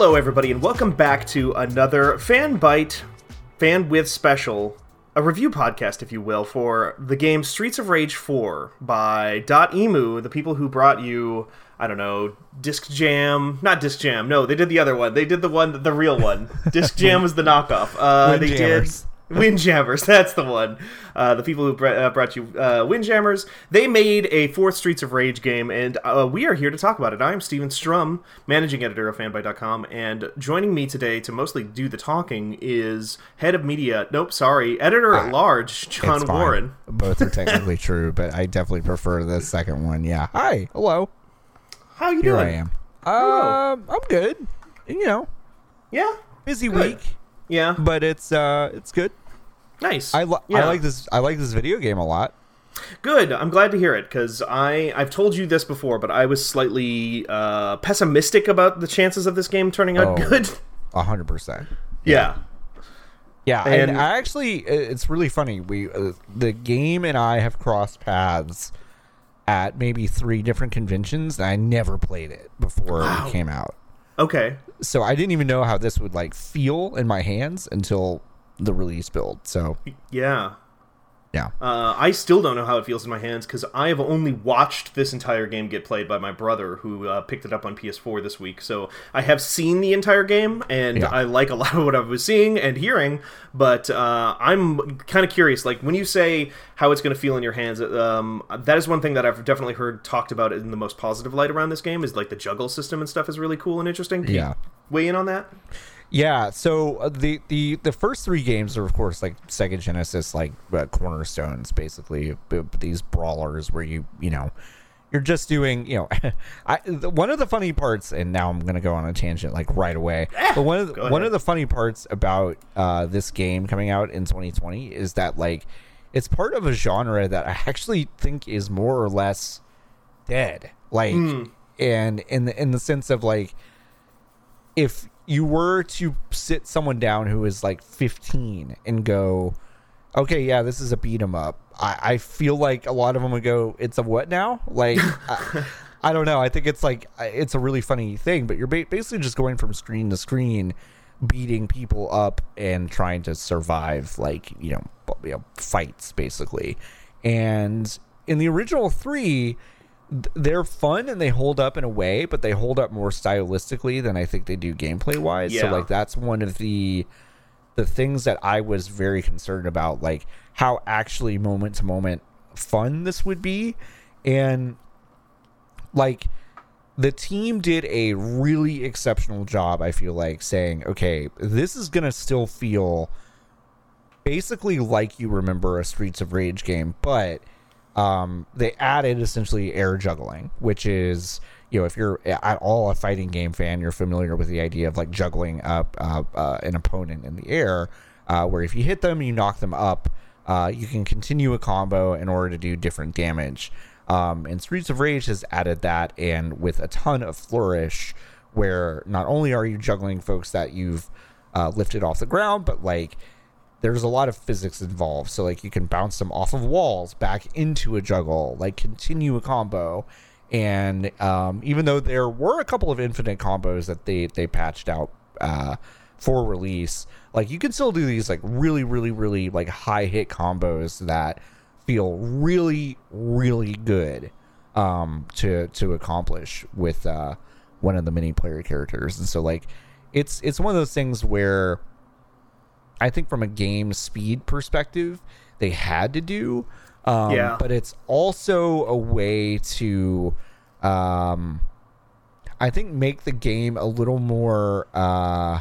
Hello, everybody, and welcome back to another Fanbyte Fan With Special, a review podcast, if you will, for the game Streets of Rage 4 by Dotemu, the people who brought you, I don't know, Disc Jam. Not Disc Jam, no, they did the other one. They did the one, the real one. Disc Jam was the knockoff. Uh, they did. Windjammers, that's the one. Uh, the people who br- uh, brought you uh, Windjammers, they made a fourth Streets of Rage game, and uh, we are here to talk about it. I am Steven Strom, managing editor of fanbyte.com, and joining me today to mostly do the talking is head of media, nope, sorry, editor at large, John Ah, Warren. Both are technically true, but I definitely prefer the second one. Yeah. Hi. Hello. How you Here doing? I am. Um, I'm good. You know, Yeah, busy Good. week, yeah, but it's uh, it's good. Nice. I, li- Yeah. I like this. I like this video game a lot. Good. I'm glad to hear it because I I've told you this before, but I was slightly uh, pessimistic about the chances of this game turning out Oh. good. A hundred percent. yeah. Yeah, and, And- I actually, it's really funny. We, uh, the game and I have crossed paths at maybe three different conventions, and I never played it before Wow. it came out. Okay. so I didn't even know how this would like feel in my hands until the release build. So Yeah. yeah, Uh, I still don't know how it feels in my hands because I have only watched this entire game get played by my brother, who uh, picked it up on PS4 this week. So I have seen the entire game, and Yeah. I like a lot of what I was seeing and hearing. But uh, I'm kind of curious. Like when you say how it's going to feel in your hands, um, that is one thing that I've definitely heard talked about in the most positive light around this game. Is like the juggle system and stuff is really cool and interesting. Can you Yeah. weigh in on that. Yeah. So uh, the the the first three games are of course like Sega Genesis like uh, cornerstones, basically these brawlers where you you know. You're just doing, you know, I one of the funny parts, and now I'm gonna go on a tangent like right away. But one of the, one of the funny parts about uh, this game coming out in 2020 is that like it's part of a genre that I actually think is more or less dead. Like, and in the in the sense of like, if you were to sit someone down who is like 15 and go, okay, yeah, this is a beat 'em up. I, I feel like a lot of them would go, it's a what now? Like, I, I don't know. I think it's like it's a really funny thing, but you're ba- basically just going from screen to screen, beating people up and trying to survive, like you know, you know fights basically. And in the original three, th- they're fun and they hold up in a way, but they hold up more stylistically than I think they do gameplay wise. So like that's one of the the things that I was very concerned about, like how actually moment to moment fun this would be. And like the team did a really exceptional job, I feel like, saying, okay, this is going to still feel basically like you remember a Streets of Rage game, but um, they added essentially air juggling, which is you know if you're at all a fighting game fan, you're familiar with the idea of like juggling up uh, uh, an opponent in the air, uh, where if you hit them, you knock them up, uh, you can continue a combo in order to do different damage. Um, and Streets of Rage has added that, and with a ton of flourish, where not only are you juggling folks that you've uh, lifted off the ground, but like there's a lot of physics involved. So like you can bounce them off of walls back into a juggle, like continue a combo. And um, even though there were a couple of infinite combos that they they patched out uh, for release, like you can still do these like really really really like high hit combos that feel really really good um, to to accomplish with uh, one of the mini player characters. And so like it's it's one of those things where I think from a game speed perspective, they had to do. Um, Yeah. But it's also a way to, um, I think, make the game a little more, uh,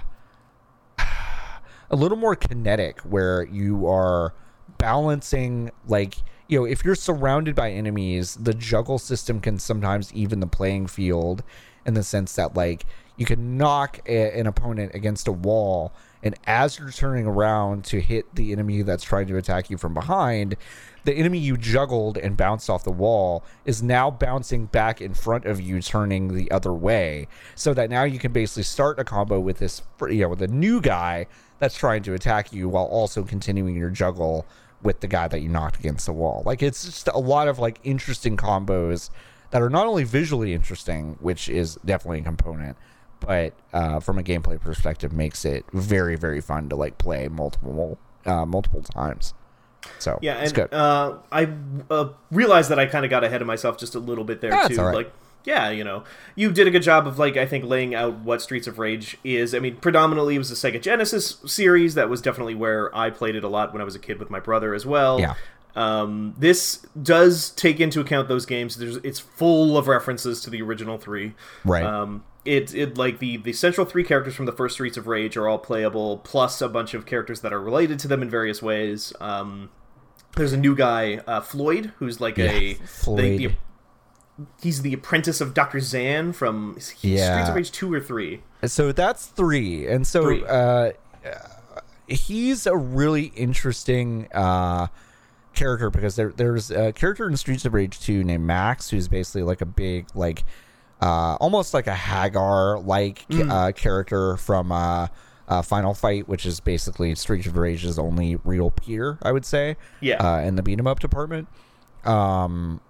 a little more kinetic, where you are balancing, like, you know, if you're surrounded by enemies, the juggle system can sometimes even the playing field in the sense that, like, you can knock a, an opponent against a wall and as you're turning around to hit the enemy that's trying to attack you from behind the enemy you juggled and bounced off the wall is now bouncing back in front of you turning the other way. So that now you can basically start a combo with this you know with a new guy that's trying to attack you while also continuing your juggle with the guy that you knocked against the wall. Like it's just a lot of like interesting combos that are not only visually interesting which is definitely a component but uh, from a gameplay perspective, makes it very very fun to like play multiple uh, multiple times. So Yeah, it's and good. uh, I uh, realized that I kind of got ahead of myself just a little bit there That's too. right. Like, yeah, you know, you did a good job of like I think laying out what Streets of Rage is. I mean, predominantly it was a Sega Genesis series. That was definitely where I played it a lot when I was a kid with my brother as well. Yeah. Um, this does take into account those games. There's it's full of references to the original three. Right. Um, it it like the the central three characters from the first Streets of Rage are all playable, plus a bunch of characters that are related to them in various ways. Um, there's a new guy, uh, Floyd, who's like a Floyd. The, the, he's the apprentice of Doctor Zan from Yeah. Streets of Rage two or three. So that's three, and so Three. Uh, he's a really interesting uh, character because there there's a character in Streets of Rage two named Max who's basically like a big like uh, almost like a Haggar like uh, character from uh, uh, Final Fight, which is basically Streets of Rage's only real peer, I would say. Yeah. Uh, in the beat 'em up department. Um,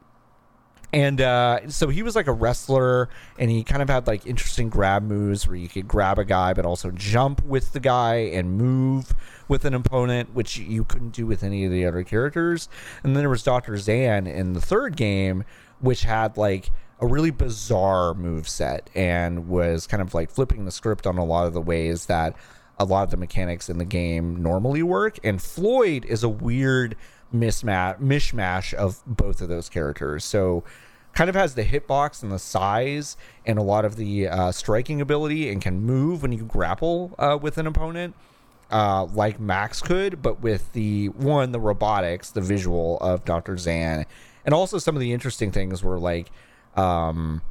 and uh, so he was like a wrestler, and he kind of had like interesting grab moves where you could grab a guy, but also jump with the guy and move with an opponent, which you couldn't do with any of the other characters. And then there was Dr. Zan in the third game, which had like a really bizarre move set and was kind of like flipping the script on a lot of the ways that a lot of the mechanics in the game normally work. And Floyd is a weird mismatch mishmash of both of those characters. So kind of has the hitbox and the size and a lot of the uh, striking ability and can move when you grapple uh, with an opponent. Uh, like Max could, but with the one, the robotics, the visual of Dr. Zan, and also some of the interesting things were like, um,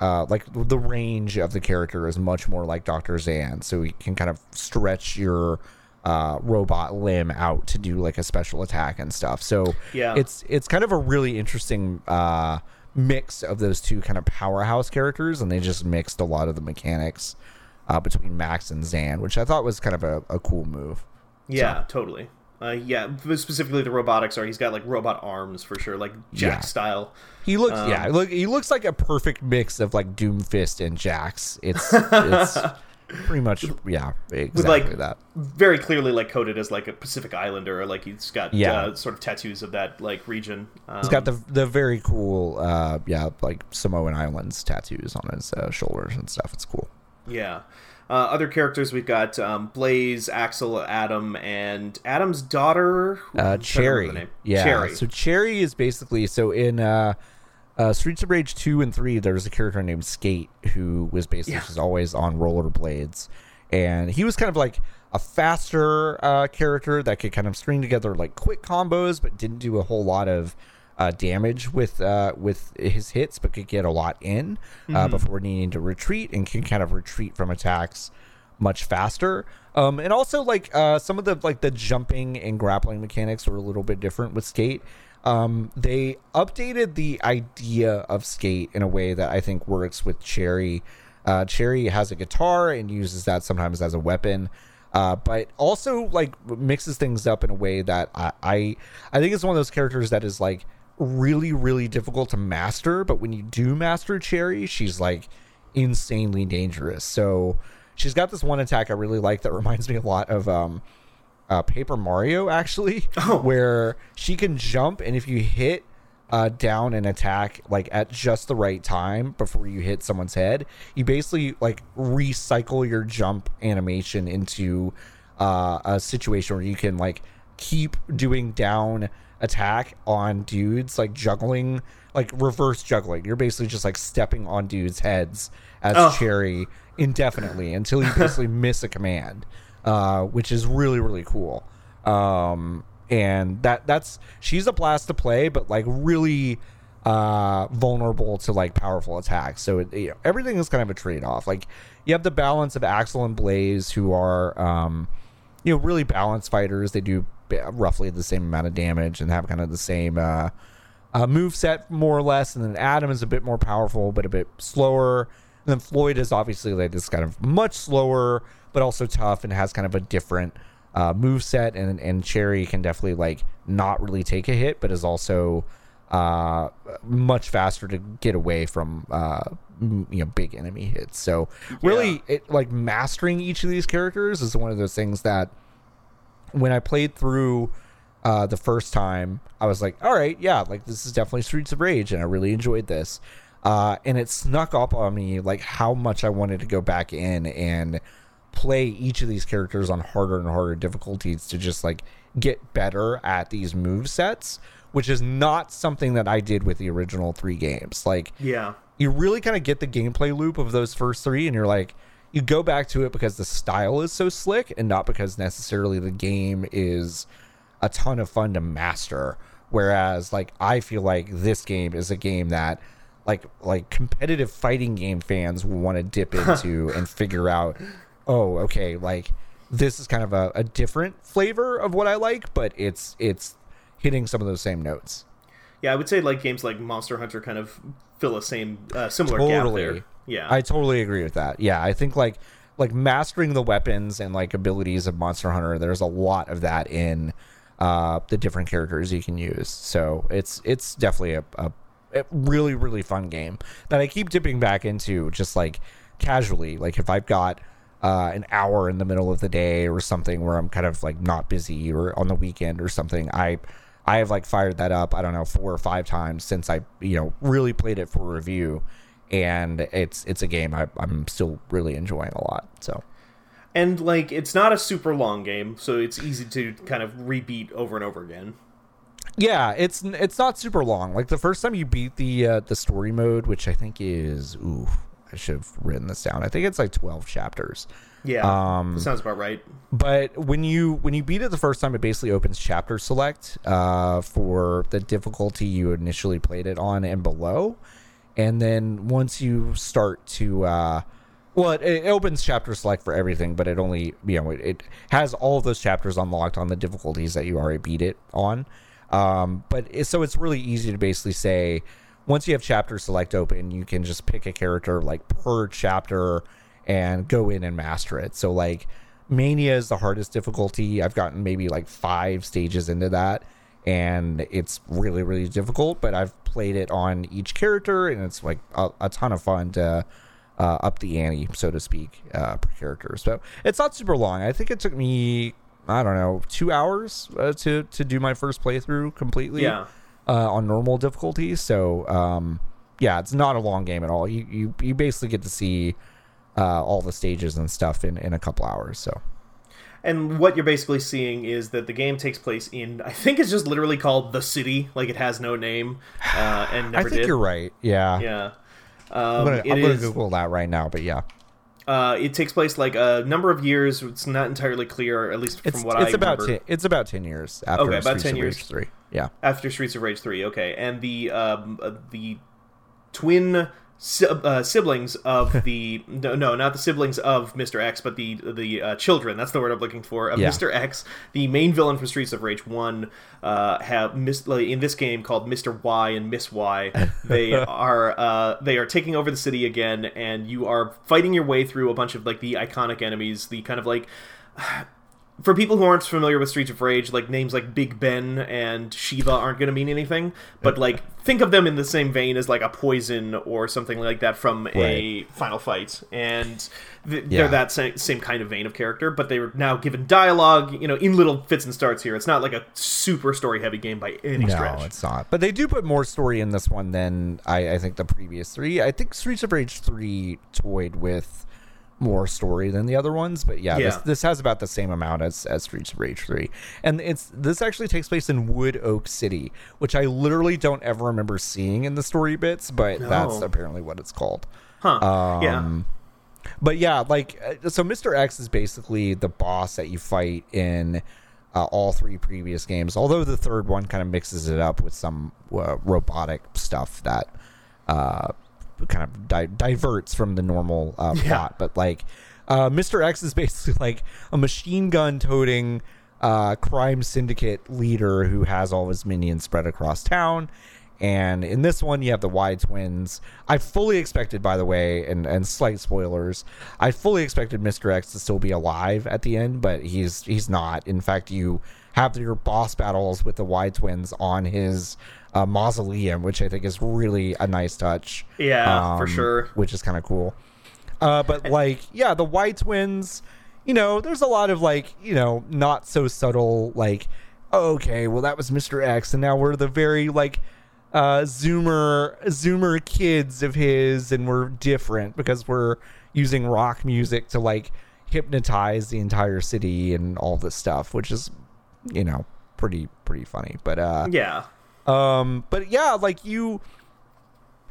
uh, like the range of the character is much more like Dr. Zan, so he can kind of stretch your uh, robot limb out to do like a special attack and stuff. So Yeah. it's it's kind of a really interesting uh, mix of those two kind of powerhouse characters, and they just mixed a lot of the mechanics uh, between Max and Zan, which I thought was kind of a, a cool move. Yeah, totally. Uh, yeah, specifically the robotics are he's got like robot arms for sure, like Jax Yeah. style. He looks, Um, yeah, look, he looks like a perfect mix of like Doomfist and Jax. It's it's pretty much, yeah, exactly like, that. Very clearly like coded as like a Pacific Islander, or like he's got Yeah. uh, sort of tattoos of that like region. Um, He's got the the very cool, uh, yeah, like Samoan Islands tattoos on his uh, shoulders and stuff. It's cool. Yeah. Uh, other characters we've got um, Blaze, Axel, Adam, and Adam's daughter. Uh, I'm trying to Cherry, remember the name. yeah. Cherry. So Cherry is basically so in uh, uh, Streets of Rage two and three. There was a character named Skate who was basically Yeah. just always on rollerblades, and he was kind of like a faster uh, character that could kind of string together like quick combos, but didn't do a whole lot of uh, damage with uh, with his hits, but could get a lot in uh, before needing to retreat and can kind of retreat from attacks much faster. Um, and also like uh, some of the like the jumping and grappling mechanics were a little bit different with Skate. Um, they updated the idea of Skate in a way that I think works with Cherry. Uh, Cherry has a guitar and uses that sometimes as a weapon. Uh, but also like mixes things up in a way that I, I I think it's one of those characters that is like really really difficult to master. But when you do master Cherry, she's like insanely dangerous. So she's got this one attack I really like that reminds me a lot of um, uh, Paper Mario actually, Oh. where she can jump and if you hit uh, down an attack like at just the right time before you hit someone's head, you basically like recycle your jump animation into uh, a situation where you can like keep doing down attack on dudes like juggling like reverse juggling. You're basically just like stepping on dudes heads as Oh. cherry indefinitely until you basically miss a command uh, which is really really cool. Um, and that that's she's a blast to play but like really uh vulnerable to like powerful attacks. So it, you know, everything is kind of a trade-off. Like you have the balance of axel and blaze who are um you know really balanced fighters. They do roughly the same amount of damage and have kind of the same uh uh, move set more or less, and then Adam is a bit more powerful but a bit slower. And then Floyd is obviously like this kind of much slower but also tough and has kind of a different uh, move set. And and Cherry can definitely like not really take a hit, but is also uh, much faster to get away from uh, you know big enemy hits. So really, it like mastering each of these characters is one of those things that when I played through uh, the first time, I was like, all right, yeah, like this is definitely Streets of Rage, and I really enjoyed this. Uh, and it snuck up on me like how much I wanted to go back in and play each of these characters on harder and harder difficulties to just like get better at these move sets, which is not something that I did with the original three games. Like, Yeah. you really kind of get the gameplay loop of those first three, and you're like, you go back to it because the style is so slick, and not because necessarily the game is a ton of fun to master. Whereas, like, I feel like this game is a game that, like, like competitive fighting game fans will want to dip into and figure out, oh, okay, like this is kind of a, a different flavor of what I like, but it's it's hitting some of those same notes. Yeah, I would say like games like Monster Hunter kind of fill a same uh, similar Totally. gap there. Yeah. I totally agree with that. Yeah, I think like like mastering the weapons and like abilities of Monster Hunter, there's a lot of that in uh the different characters you can use. So it's it's definitely a, a, a really really fun game that I keep dipping back into just like casually. Like if I've got uh, an hour in the middle of the day or something where I'm kind of like not busy or on the weekend or something, I I have like fired that up. I don't know four or five times since I you know really played it for review, and it's it's a game I, I'm still really enjoying a lot. So and like it's not a super long game, so it's easy to kind of rebeat over and over again. yeah, it's it's not super long. Like the first time you beat the uh, the story mode, which I think is ooh, I should have written this down. I think it's like twelve chapters. Yeah. Um, sounds about right. but when you when you beat it the first time it basically opens chapter select uh, for the difficulty you initially played it on and below and then once you start to uh, well it, it opens chapter select for everything but it only you know it, it has all of those chapters unlocked on the difficulties that you already beat it on um, but it, so it's really easy to basically say once you have chapter select open you can just pick a character like per chapter and go in and master it so like Mania is the hardest difficulty. I've gotten maybe like five stages into that, and it's really, really difficult. But I've played it on each character, and it's like a, a ton of fun to uh, up the ante, so to speak, uh, per character. So it's not super long. I think it took me, I don't know, two hours uh, to to do my first playthrough completely Yeah. uh, on normal difficulty. So um, yeah, it's not a long game at all. You you, you basically get to see uh, all the stages and stuff in, in a couple hours. So And what you're basically seeing is that the game takes place in I think it's just literally called the city, like it has no name, uh, and never did. I think did. you're right. Yeah, Yeah. I'm Um, gonna, it I'm gonna Google that right now. But yeah, uh, it takes place like a number of years. It's not entirely clear, at least it's from what it's I about remember. ten, it's about ten years after Okay, about Streets 10 of years. Rage three. Yeah, after Streets of Rage 3. Okay, and the um, uh, the twin si- uh, siblings of the no, no, not the siblings of Mr. X, but the the uh, children. That's the word I'm looking for. Of Yeah. Mr. X, the main villain from Streets of Rage 1, uh, have mis- like, in this game called Mr. Y and Miss Y. They are uh, they are taking over the city again, and you are fighting your way through a bunch of like the iconic enemies, the kind of like for people who aren't familiar with Streets of Rage, like names like Big Ben and Shiva aren't going to mean anything, but like think of them in the same vein as like a Poison or something like that from a Final Fight, and th- Yeah. they're that same, same kind of vein of character, but they're now given dialogue, you know, in little fits and starts here. It's not like a super story heavy game by any no, stretch. No, it's not. But they do put more story in this one than I, I think the previous three. I think Streets of Rage three toyed with more story than the other ones, but yeah, This, Yeah. this has about the same amount as as Streets of Rage three, and it's this actually takes place in Wood Oak City, which I literally don't ever remember seeing in the story bits, but that's apparently what it's called. Huh? yeah. Um, But yeah, like uh, so, Mr. X is basically the boss that you fight in uh, all three previous games. Although the third one kind of mixes it up with some uh, robotic stuff that uh, kind of di- diverts from the normal uh, Yeah. plot. But like, uh, Mr. X is basically like a machine gun toting uh, crime syndicate leader who has all his minions spread across town. And in this one, you have the Y twins. I fully expected, by the way, and, and slight spoilers, I fully expected Mr. X to still be alive at the end, but he's he's not. In fact, you have your boss battles with the Y twins on his uh, mausoleum, which I think is really a nice touch. Yeah, for um, sure. Which is kind of cool. Uh, but like, yeah, the Y twins, you know, there's a lot of like, you know, not so subtle, like, okay, well, that was Mr. X, and now we're the very like uh, Zoomer Zoomer kids of his, and we're different because we're using rock music to like hypnotize the entire city and all this stuff, which is, you know, pretty pretty funny. But uh, Yeah. Um, but yeah, like you,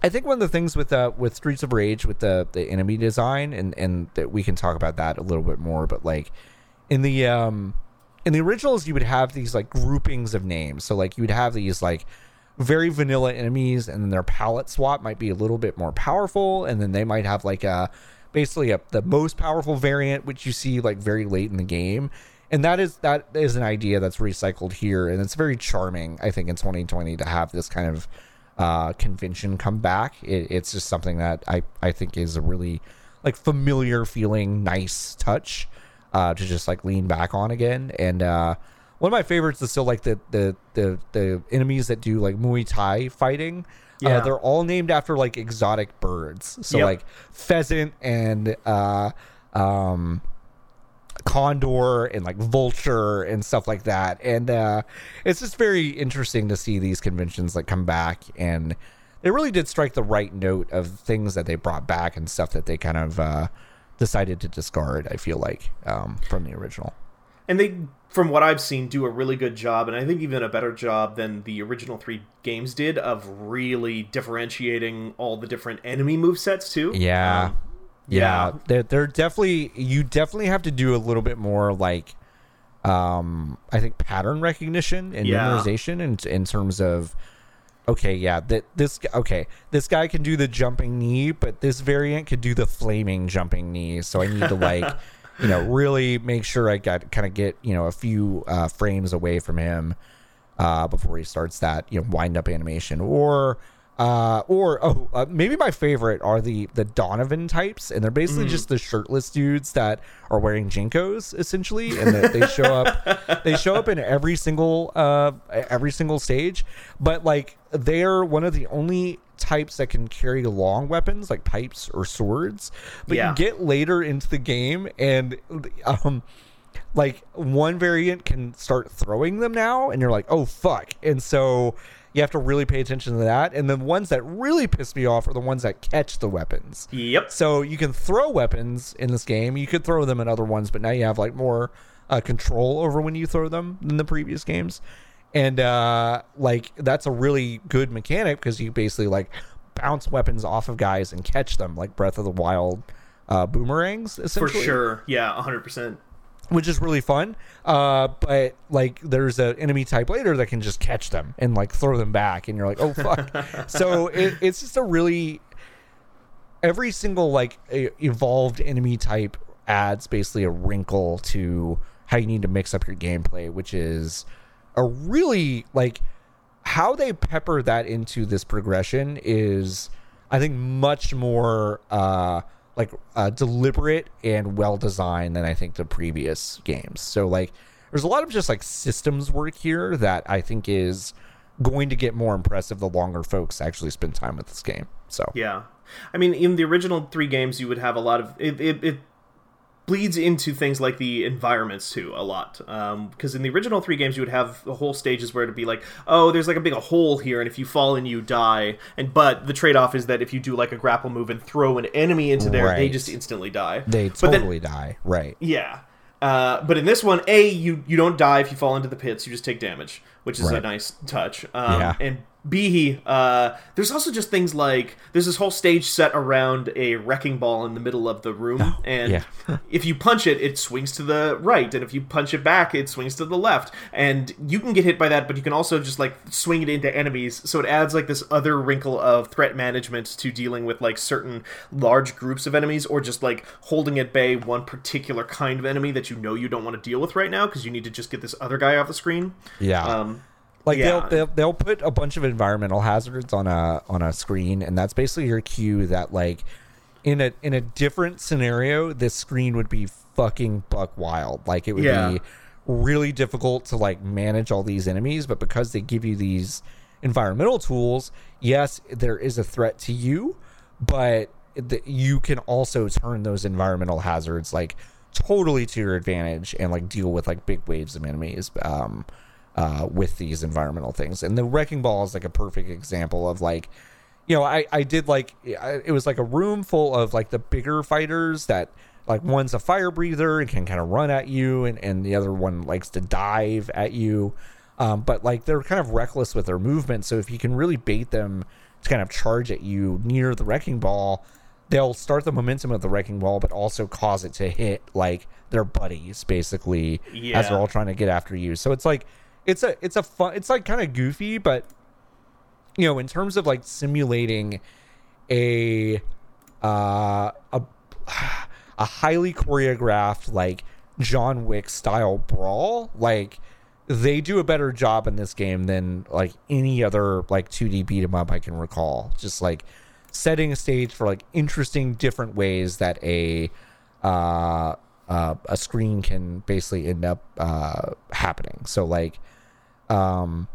I think one of the things with uh with Streets of Rage with the the enemy design and and that we can talk about that a little bit more, but like in the um in the originals you would have these like groupings of names, so like you would have these like very vanilla enemies, and then their palette swap might be a little bit more powerful, and then they might have like a basically a, the most powerful variant, which you see like very late in the game. And that is that is an idea that's recycled here, and it's very charming. I think in 2020 to have this kind of uh, convention come back. It, it's just something that I I think is a really like familiar feeling, nice touch uh, to just like lean back on again. And uh, one of my favorites is still like the the the the enemies that do like Muay Thai fighting. Yeah. Uh, they're all named after like exotic birds. So Yep. like pheasant and uh, um, condor and like vulture and stuff like that. And uh it's just very interesting to see these conventions like come back. And they really did strike the right note of things that they brought back and stuff that they kind of uh decided to discard i feel like um from the original. And they, from what I've seen, do a really good job, and I think even a better job than the original three games did of really differentiating all the different enemy movesets too. yeah. Um, yeah, yeah. They're, they're definitely you definitely have to do a little bit more like um i think pattern recognition and Yeah. memorization in, in terms of okay yeah that this okay this guy can do the jumping knee but this variant could do the flaming jumping knee so i need to like you know really make sure i got kind of get you know a few uh frames away from him uh before he starts that you know wind up animation or uh or oh uh, maybe my favorite are the the donovan types and they're basically just the shirtless dudes that are wearing JNCOs essentially and they, they show up they show up in every single uh every single stage. But like they're one of the only types that can carry long weapons like pipes or swords. But Yeah. you get later into the game and um like one variant can start throwing them now and you're like oh fuck. And so you have to really pay attention to that and the ones that really piss me off are the ones that catch the weapons Yep. so you can throw weapons in this game you could throw them in other ones but now you have like more uh, control over when you throw them than the previous games and uh like that's a really good mechanic because you basically like bounce weapons off of guys and catch them like breath of the wild uh boomerangs Essentially, For sure. Yeah, 100%. Which is really fun. Uh, but like, there's an enemy type later that can just catch them and like throw them back, and you're like, oh fuck. so it, it's just a really every single like evolved enemy type adds basically a wrinkle to how you need to mix up your gameplay, which is a really like how they pepper that into this progression is I think much more uh like uh, deliberate and well designed than I think the previous games. So like there's a lot of just like systems work here that I think is going to get more impressive the longer folks actually spend time with this game. So Yeah. I mean, in the original three games, you would have a lot of it. It, it bleeds into things like the environments too a lot. Because in the original three games, you would have the whole stages where it'd be like, oh, there's like a big hole here, and if you fall in, you die. And but the trade-off is that if you do like a grapple move and throw an enemy into there, they just instantly die. they But then- totally die. Right. Yeah. Uh, but in this one, A, you, you don't die if you fall into the pits, you just take damage, which is a nice touch. Um, Yeah. And B, uh, there's also just things like there's this whole stage set around a wrecking ball in the middle of the room, and yeah. if you punch it, it swings to the right, and if you punch it back, it swings to the left. And you can get hit by that, but you can also just like swing it into enemies, so it adds like this other wrinkle of threat management to dealing with like certain large groups of enemies, or just like holding at bay one particular kind of enemy that you know you don't want to deal with right now because you need to just get this other guy off the screen. Yeah. Um, Like Yeah. they'll, they'll they'll put a bunch of environmental hazards on a on a screen, and that's basically your cue that like in a in a different scenario, this screen would be fucking buck wild. Like it would Yeah. be really difficult to like manage all these enemies, but because they give you these environmental tools, yes, there is a threat to you, but the, you can also turn those environmental hazards like totally to your advantage and like deal with like big waves of enemies um, uh, with these environmental things. And the wrecking ball is like a perfect example of like, you know, I I did like it was like a room full of like the bigger fighters that like one's a fire breather and can kind of run at you and, and the other one likes to dive at you um, but like they're kind of reckless with their movement so if you can really bait them to kind of charge at you near the wrecking ball they'll start the momentum of the wrecking ball but also cause it to hit like their buddies basically Yeah. as they're all trying to get after you so it's like it's a it's a fun it's like kind of goofy but you know in terms of like simulating a uh a a highly choreographed like John Wick style brawl like they do a better job in this game than like any other like 2D beat 'em up I can recall. Just like setting a stage for like interesting different ways that a uh, uh a screen can basically end up uh happening. So like um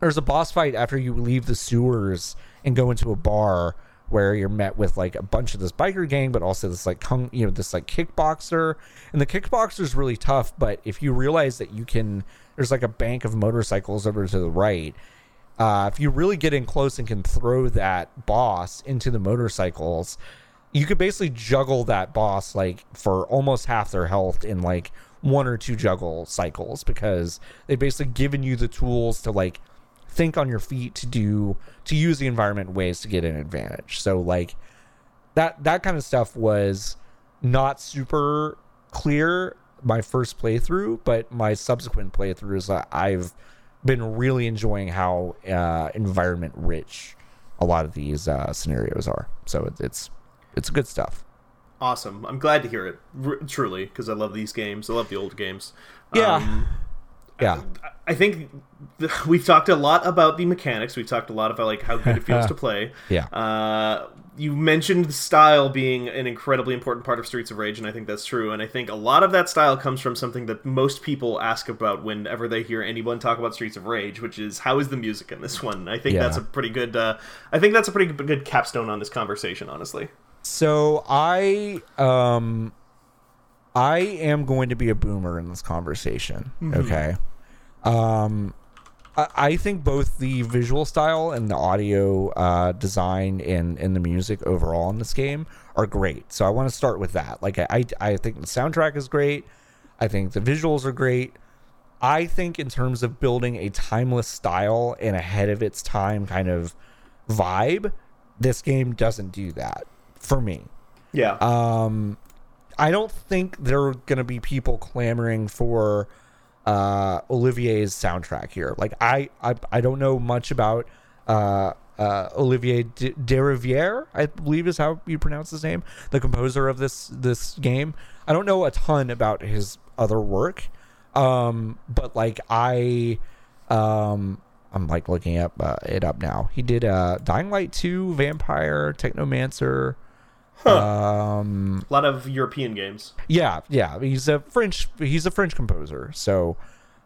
there's a boss fight after you leave the sewers and go into a bar where you're met with like a bunch of this biker gang but also this like kung you know this like kickboxer. And the kickboxer is really tough but if you realize that you can there's like a bank of motorcycles over to the right uh, if you really get in close and can throw that boss into the motorcycles you could basically juggle that boss like for almost half their health in like one or two juggle cycles because they've basically given you the tools to like think on your feet to do to use the environment ways to get an advantage. So like that that kind of stuff was not super clear my first playthrough, but my subsequent playthroughs uh, I've been really enjoying how uh, environment rich a lot of these uh, scenarios are. So it's it's good stuff. Awesome. I'm glad to hear it. R- truly, because I love these games. I love the old games. Yeah. Um, Yeah. I think th- we've talked a lot about the mechanics. We've talked a lot about like how good it feels to play. Yeah. Uh, you mentioned style being an incredibly important part of Streets of Rage, and I think that's true. And I think a lot of that style comes from something that most people ask about whenever they hear anyone talk about Streets of Rage, which is how is the music in this one? I think Yeah. that's a pretty good. Uh, I think that's a pretty good capstone on this conversation, honestly. So I um I am going to be a boomer in this conversation. Okay. Um I, I think both the visual style and the audio uh, design and, and the music overall in this game are great. So I want to start with that. Like I, I I think the soundtrack is great. I think the visuals are great. I think in terms of building a timeless style and ahead of its time kind of vibe, this game doesn't do that for me. Yeah. Um, I don't think there are going to be people clamoring for uh, Olivier's soundtrack here. Like I, I, I don't know much about uh, uh, Olivier de, de Riviere, I believe is how you pronounce his name, the composer of this this game. I don't know a ton about his other work, um, but like I, um, I'm like looking up uh, it up now. He did uh, Dying Light 2, Vampire, Technomancer. Um, a lot of European games. yeah, yeah. He's a French. He's a French composer. So,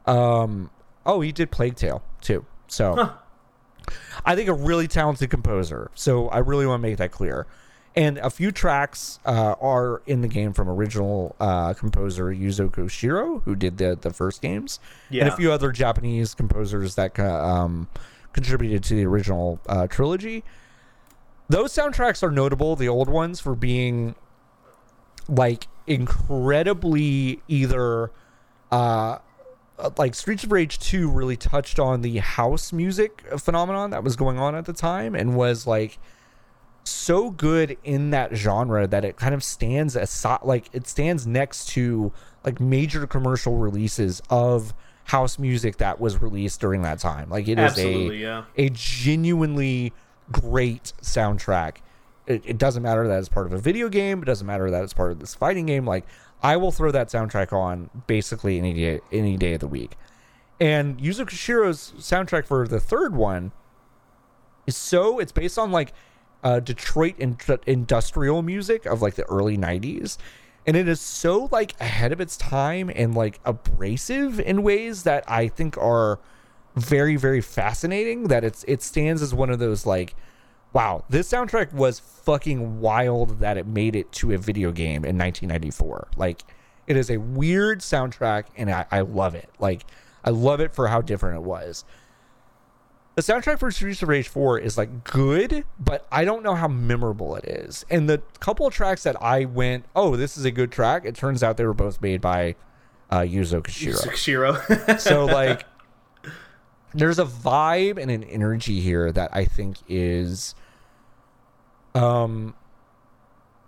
um, oh, he did Plague Tale too. So, Huh. I think a really talented composer. So I really want to make that clear. And a few tracks uh, are in the game from original uh, composer Yuzo Koshiro, who did the the first games, and a few other Japanese composers that um, contributed to the original uh, trilogy. Those soundtracks are notable, the old ones, for being like incredibly either uh like Streets of Rage 2 really touched on the house music phenomenon that was going on at the time and was like so good in that genre that it kind of stands aside like it stands next to like major commercial releases of house music that was released during that time like it is Absolutely, a yeah. a genuinely great soundtrack. It, it doesn't matter that it's part of a video game. It doesn't matter that it's part of this fighting game. Like i will throw that soundtrack on basically any day any day of the week. And yuzo koshiro's soundtrack for the third one is so it's based on like uh, Detroit in- industrial music of like the early 90s and it is so like ahead of its time and like abrasive in ways that I think are very very fascinating that it's it stands as one of those like wow this soundtrack was fucking wild that it made it to a video game in 1994 like it is a weird soundtrack and I, I love it like I love it for how different it was the soundtrack for Streets of Rage 4 is like good, but I don't know how memorable it is. And the couple of tracks that I went, oh, this is a good track, it turns out they were both made by uh, Yuzo Koshiro. Koshiro. so like there's a vibe and an energy here that I think is um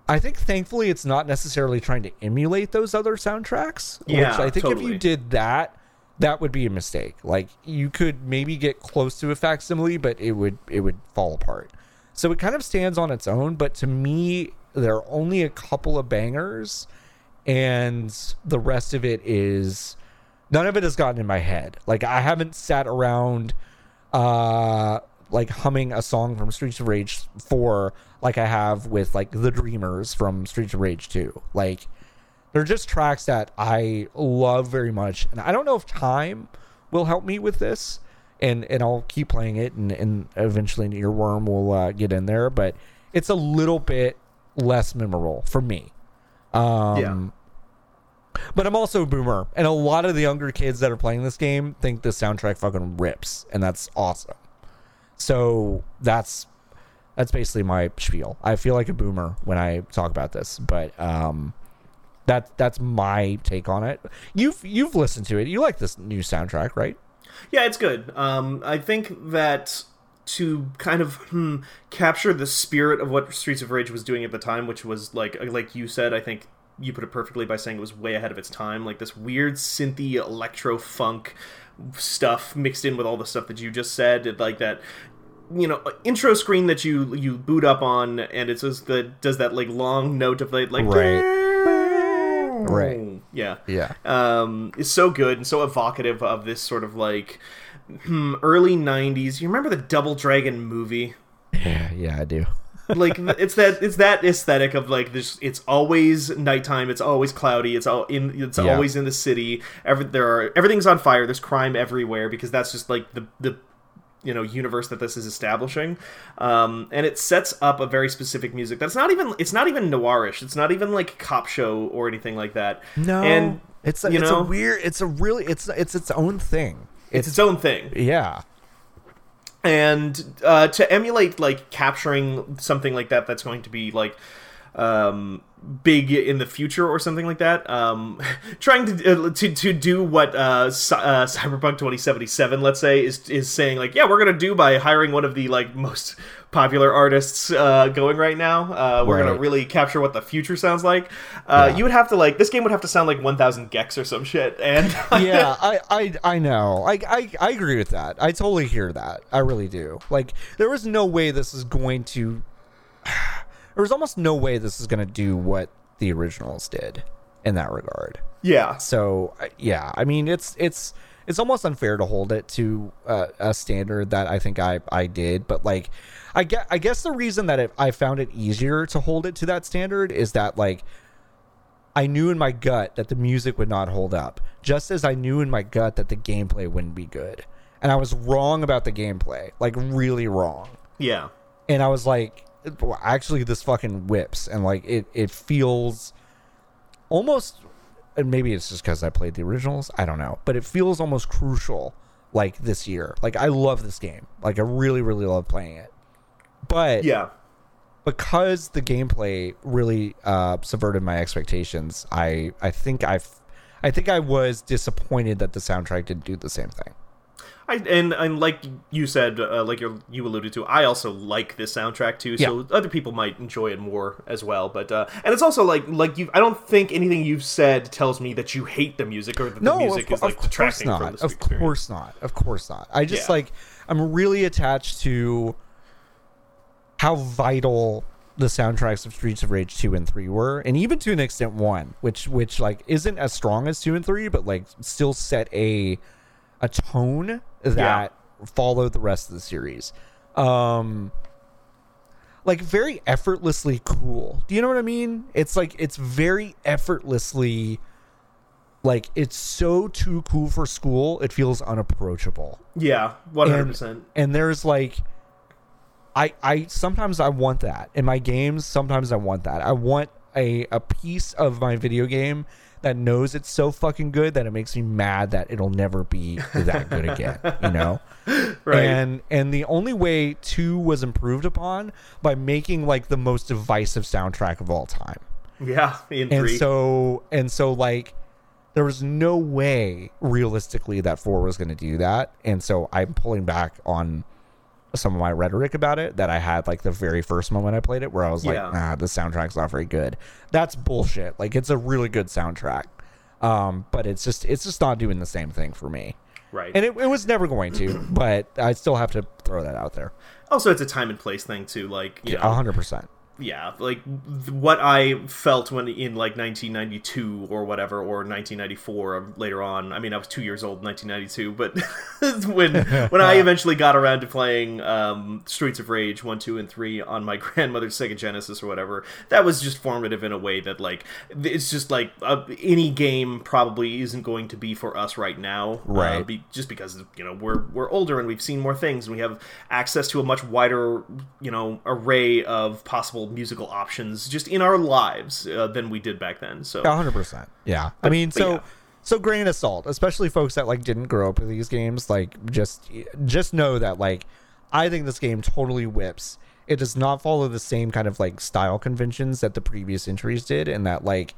I think thankfully it's not necessarily trying to emulate those other soundtracks. Yeah, which I think if you did that, that would be a mistake. Like you could maybe get close to a facsimile, but it would it would fall apart. So it kind of stands on its own, but to me, there are only a couple of bangers, and the rest of it is none of it has gotten in my head. Like I haven't sat around uh like humming a song from Streets of Rage 4 like I have with like The Dreamers from Streets of Rage 2. Like they're just tracks that I love very much. And I don't know if time will help me with this. And and I'll keep playing it and, and eventually Earworm will uh, get in there, but it's a little bit less memorable for me. Um Yeah. But I'm also a boomer, and a lot of the younger kids that are playing this game think the soundtrack fucking rips, and that's awesome. So that's that's basically my spiel. I feel like a boomer when I talk about this, but um, that that's my take on it. You've you've listened to it. You like this new soundtrack, right? Yeah, it's good. Um, I think that to kind of hmm, capture the spirit of what Streets of Rage was doing at the time, which was like like you said, I think you put it perfectly by saying it was way ahead of its time. Like this weird synthy electro funk stuff mixed in with all the stuff that you just said, like that you know intro screen that you you boot up on and it just that does that like long note of like like Right. yeah Yeah. um, is so good and so evocative of this sort of like early 90s you remember the double dragon movie Yeah, yeah, I do. Like it's that it's that aesthetic of like this it's always nighttime it's always cloudy it's all in it's Yeah. always in the city every there are everything's on fire there's crime everywhere because that's just like the the you know universe that this is establishing um, and it sets up a very specific music that's not even it's not even noirish it's not even like cop show or anything like that No, and it's a, you it's know a weird. It's a really. It's it's its own thing. it's its own thing Yeah. And uh, to emulate like capturing something like that that's going to be like um, big in the future or something like that um, trying to, uh, to to do what uh, uh, cyberpunk 2077 let's say is is saying like yeah we're gonna do by hiring one of the like most popular artists uh, going right now uh, we're gonna really capture what the future sounds like uh, Yeah. you would have to like this game would have to sound like 1000 gecs or some shit and yeah, I, I I know. I, I I agree with that. I totally hear that. I really do. Like there was no way this is going to there was almost no way this is going to do what the originals did in that regard. yeah So yeah, I mean it's it's it's almost unfair to hold it to uh, a standard that I think I I did, but like I get I guess the reason that it, I found it easier to hold it to that standard is that like I knew in my gut that the music would not hold up, just as I knew in my gut that the gameplay wouldn't be good. And I was wrong about the gameplay, like really wrong. yeah And I was like, actually, this fucking whips, and like it, it feels almost. And maybe it's just because I played the originals. I don't know, but it feels almost crucial, like this year. Like I love this game. Like I really, really love playing it. But yeah because the gameplay really uh, subverted my expectations, I I think I I think I was disappointed that the soundtrack didn't do the same thing. I, and and like you said, uh, like you you alluded to, I also like this soundtrack too. So other people might enjoy it more as well. But uh, and it's also like like you, I don't think anything you've said tells me that you hate the music or that No, the music of, is like of course not. Of experience. course not. Of course not. I just Yeah. like I'm really attached to how vital the soundtracks of Streets of Rage 2 and 3 were and even to an extent 1 which which like isn't as strong as 2 and 3 but like still set a a tone that followed the rest of the series um like very effortlessly cool. Do you know what I mean? It's like it's very effortlessly like it's so too cool for school. It feels unapproachable. Yeah, one hundred And, percent. and there's like I I sometimes I want that. In my games, sometimes I want that. I want a a piece of my video game that knows it's so fucking good that it makes me mad that it'll never be that good again, you know? Right. And and the only way 2 was improved upon by making like the most divisive soundtrack of all time. Yeah, And three. so and so like there was no way realistically that 4 was going to do that. And so I'm pulling back on some of my rhetoric about it that I had like the very first moment I played it where I was like, Yeah. nah, the soundtrack's not very good. That's bullshit. Like it's a really good soundtrack. Um, but it's just it's just not doing the same thing for me. right. And it, it was never going to, but I still have to throw that out there. also, it's a time and place thing too. Like you know, A hundred percent. Yeah, like what I felt when in like 1992 or whatever, or 1994 or later on. I mean, I was two years old in 1992, but when when I eventually got around to playing um, Streets of Rage one, two, and three on my grandmother's Sega Genesis or whatever, that was just formative in a way that like it's just like uh, any game probably isn't going to be for us right now, uh, Right. be, just because you know we're we're older and we've seen more things and we have access to a much wider you know array of possible musical options just in our lives uh, than we did back then. So hundred percent. Yeah. I mean, so yeah. so grain of salt, especially folks that like didn't grow up with these games. Like, just just know that like I think this game totally whips. It does not follow the same kind of like style conventions that the previous entries did, and that like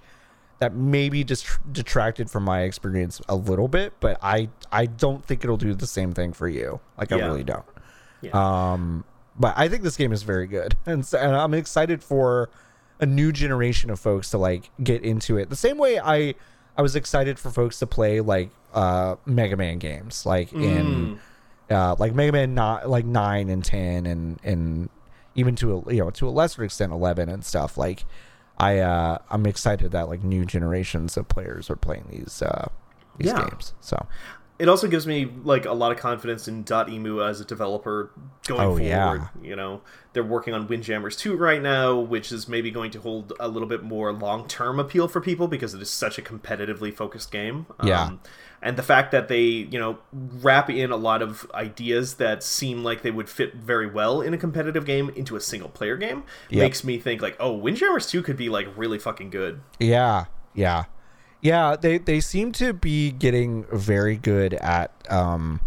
that maybe just detracted from my experience a little bit. But I I don't think it'll do the same thing for you. Like, I Yeah. really don't. yeah. Um, but I think this game is very good, and, so, and I'm excited for a new generation of folks to like get into it. The same way I I was excited for folks to play like uh Mega Man games, like in uh like Mega Man not like nine and ten and and even to a you know to a lesser extent eleven and stuff. Like I uh I'm excited that like new generations of players are playing these uh these Yeah. games. So it also gives me like a lot of confidence in Emu as a developer going Oh, forward. yeah. You know, they're working on Windjammers 2 right now, which is maybe going to hold a little bit more long-term appeal for people because it is such a competitively focused game. Yeah. Um, and the fact that they, you know, wrap in a lot of ideas that seem like they would fit very well in a competitive game into a single player game Yep. makes me think like, oh, Windjammers 2 could be like really fucking good. Yeah, yeah, yeah. They they seem to be getting very good at um,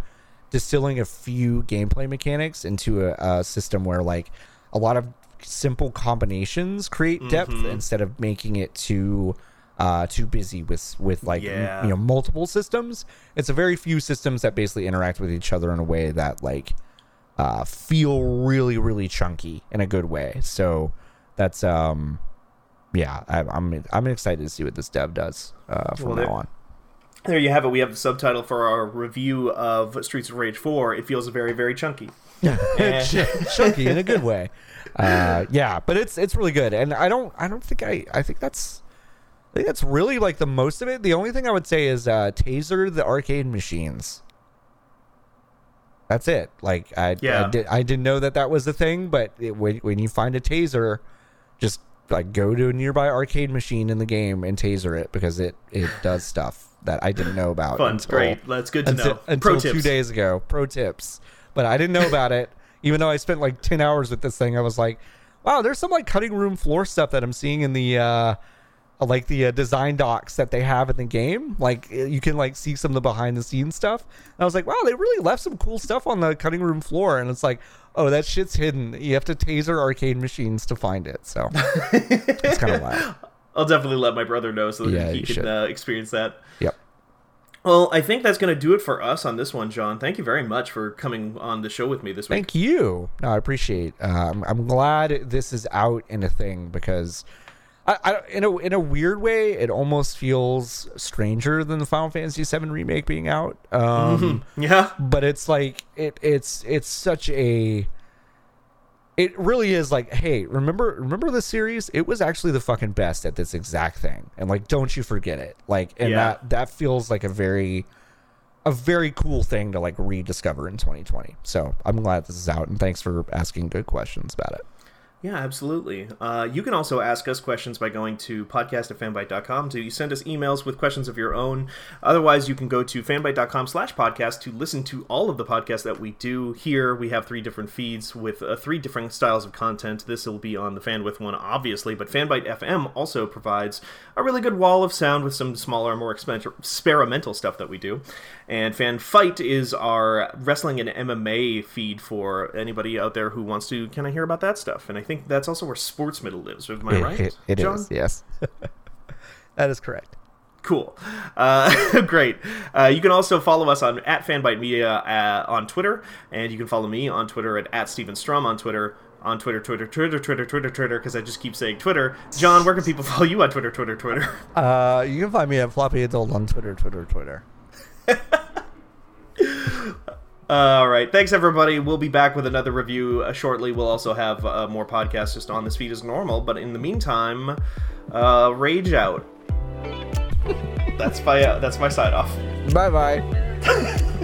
distilling a few gameplay mechanics into a, a system where like a lot of simple combinations create depth Mm-hmm. instead of making it too uh, too busy with with like m- you know multiple systems. It's a very few systems that basically interact with each other in a way that like uh, feel really really chunky in a good way. So that's um yeah, I, I'm I'm excited to see what this dev does uh, from Well, now on. There you have it. We have the subtitle for our review of Streets of Rage 4. It feels very, very chunky. Ch- chunky in a good way. Uh, yeah, but it's it's really good, and I don't I don't think I I think that's I think that's really like the most of it. The only thing I would say is uh, taser the arcade machines. That's it. Like I Yeah. I, did, I didn't know that that was a thing, but it, when when you find a taser, just like go to a nearby arcade machine in the game and taser it because it it does stuff that I didn't know about. Fun. until- Great. That's good to until, know. until Pro two tips. days ago. Pro tips. But I didn't know about it. Even though I spent like ten hours with this thing, I was like, "Wow, there's some like cutting room floor stuff that I'm seeing in the uh, like the uh, design docs that they have in the game. Like uh, you can like see some of the behind the scenes stuff." And I was like, "Wow, they really left some cool stuff on the cutting room floor." And it's like, "Oh, that shit's hidden. You have to taser arcade machines to find it." So it's kind of wild. I'll definitely let my brother know so that Yeah, he can uh, experience that. Yep. Well, I think that's going to do it for us on this one, John. Thank you very much for coming on the show with me this week. Thank you. No, I appreciate. I'm, I'm glad this is out in a thing because, I, I in a in a weird way, it almost feels stranger than the Final Fantasy VII remake being out. Um, Yeah. But it's like it it's it's such a. It really is like, hey, remember remember the series? It was actually the fucking best at this exact thing, and like, don't you forget it. Like, and Yeah. that that feels like a very a very cool thing to like rediscover in 2020. So I'm glad this is out, and thanks for asking good questions about it. Yeah, absolutely. Uh, you can also ask us questions by going to podcast to send us emails with questions of your own. Otherwise, you can go to fanbyte.com slash podcast to listen to all of the podcasts that we do here. We have three different feeds with uh, three different styles of content. This will be on the Fanbyte one, obviously, but Fanbyte FM also provides a really good wall of sound with some smaller, more experimental stuff that we do. And Fan Fight is our wrestling and MMA feed for anybody out there who wants to kind of hear about that stuff. And I think that's also where Sports Middle lives. Am I It- right? it- it John? is, yes. that is correct. Cool. Uh, great. Uh, you can also follow us on at Fanbyte Media uh, on Twitter, and you can follow me on Twitter at, at Steven Strom on Twitter. On Twitter, Twitter, Twitter, Twitter, Twitter, Twitter, because I just keep saying Twitter. John, where can people follow you on Twitter, Twitter, Twitter? Uh, you can find me at Floppy Adult on Twitter, Twitter, Twitter. All right. Thanks, everybody. We'll be back with another review uh, shortly. We'll also have uh, more podcasts just on this feed as normal. But in the meantime, uh, rage out. that's my uh, that's my sign off. Bye bye.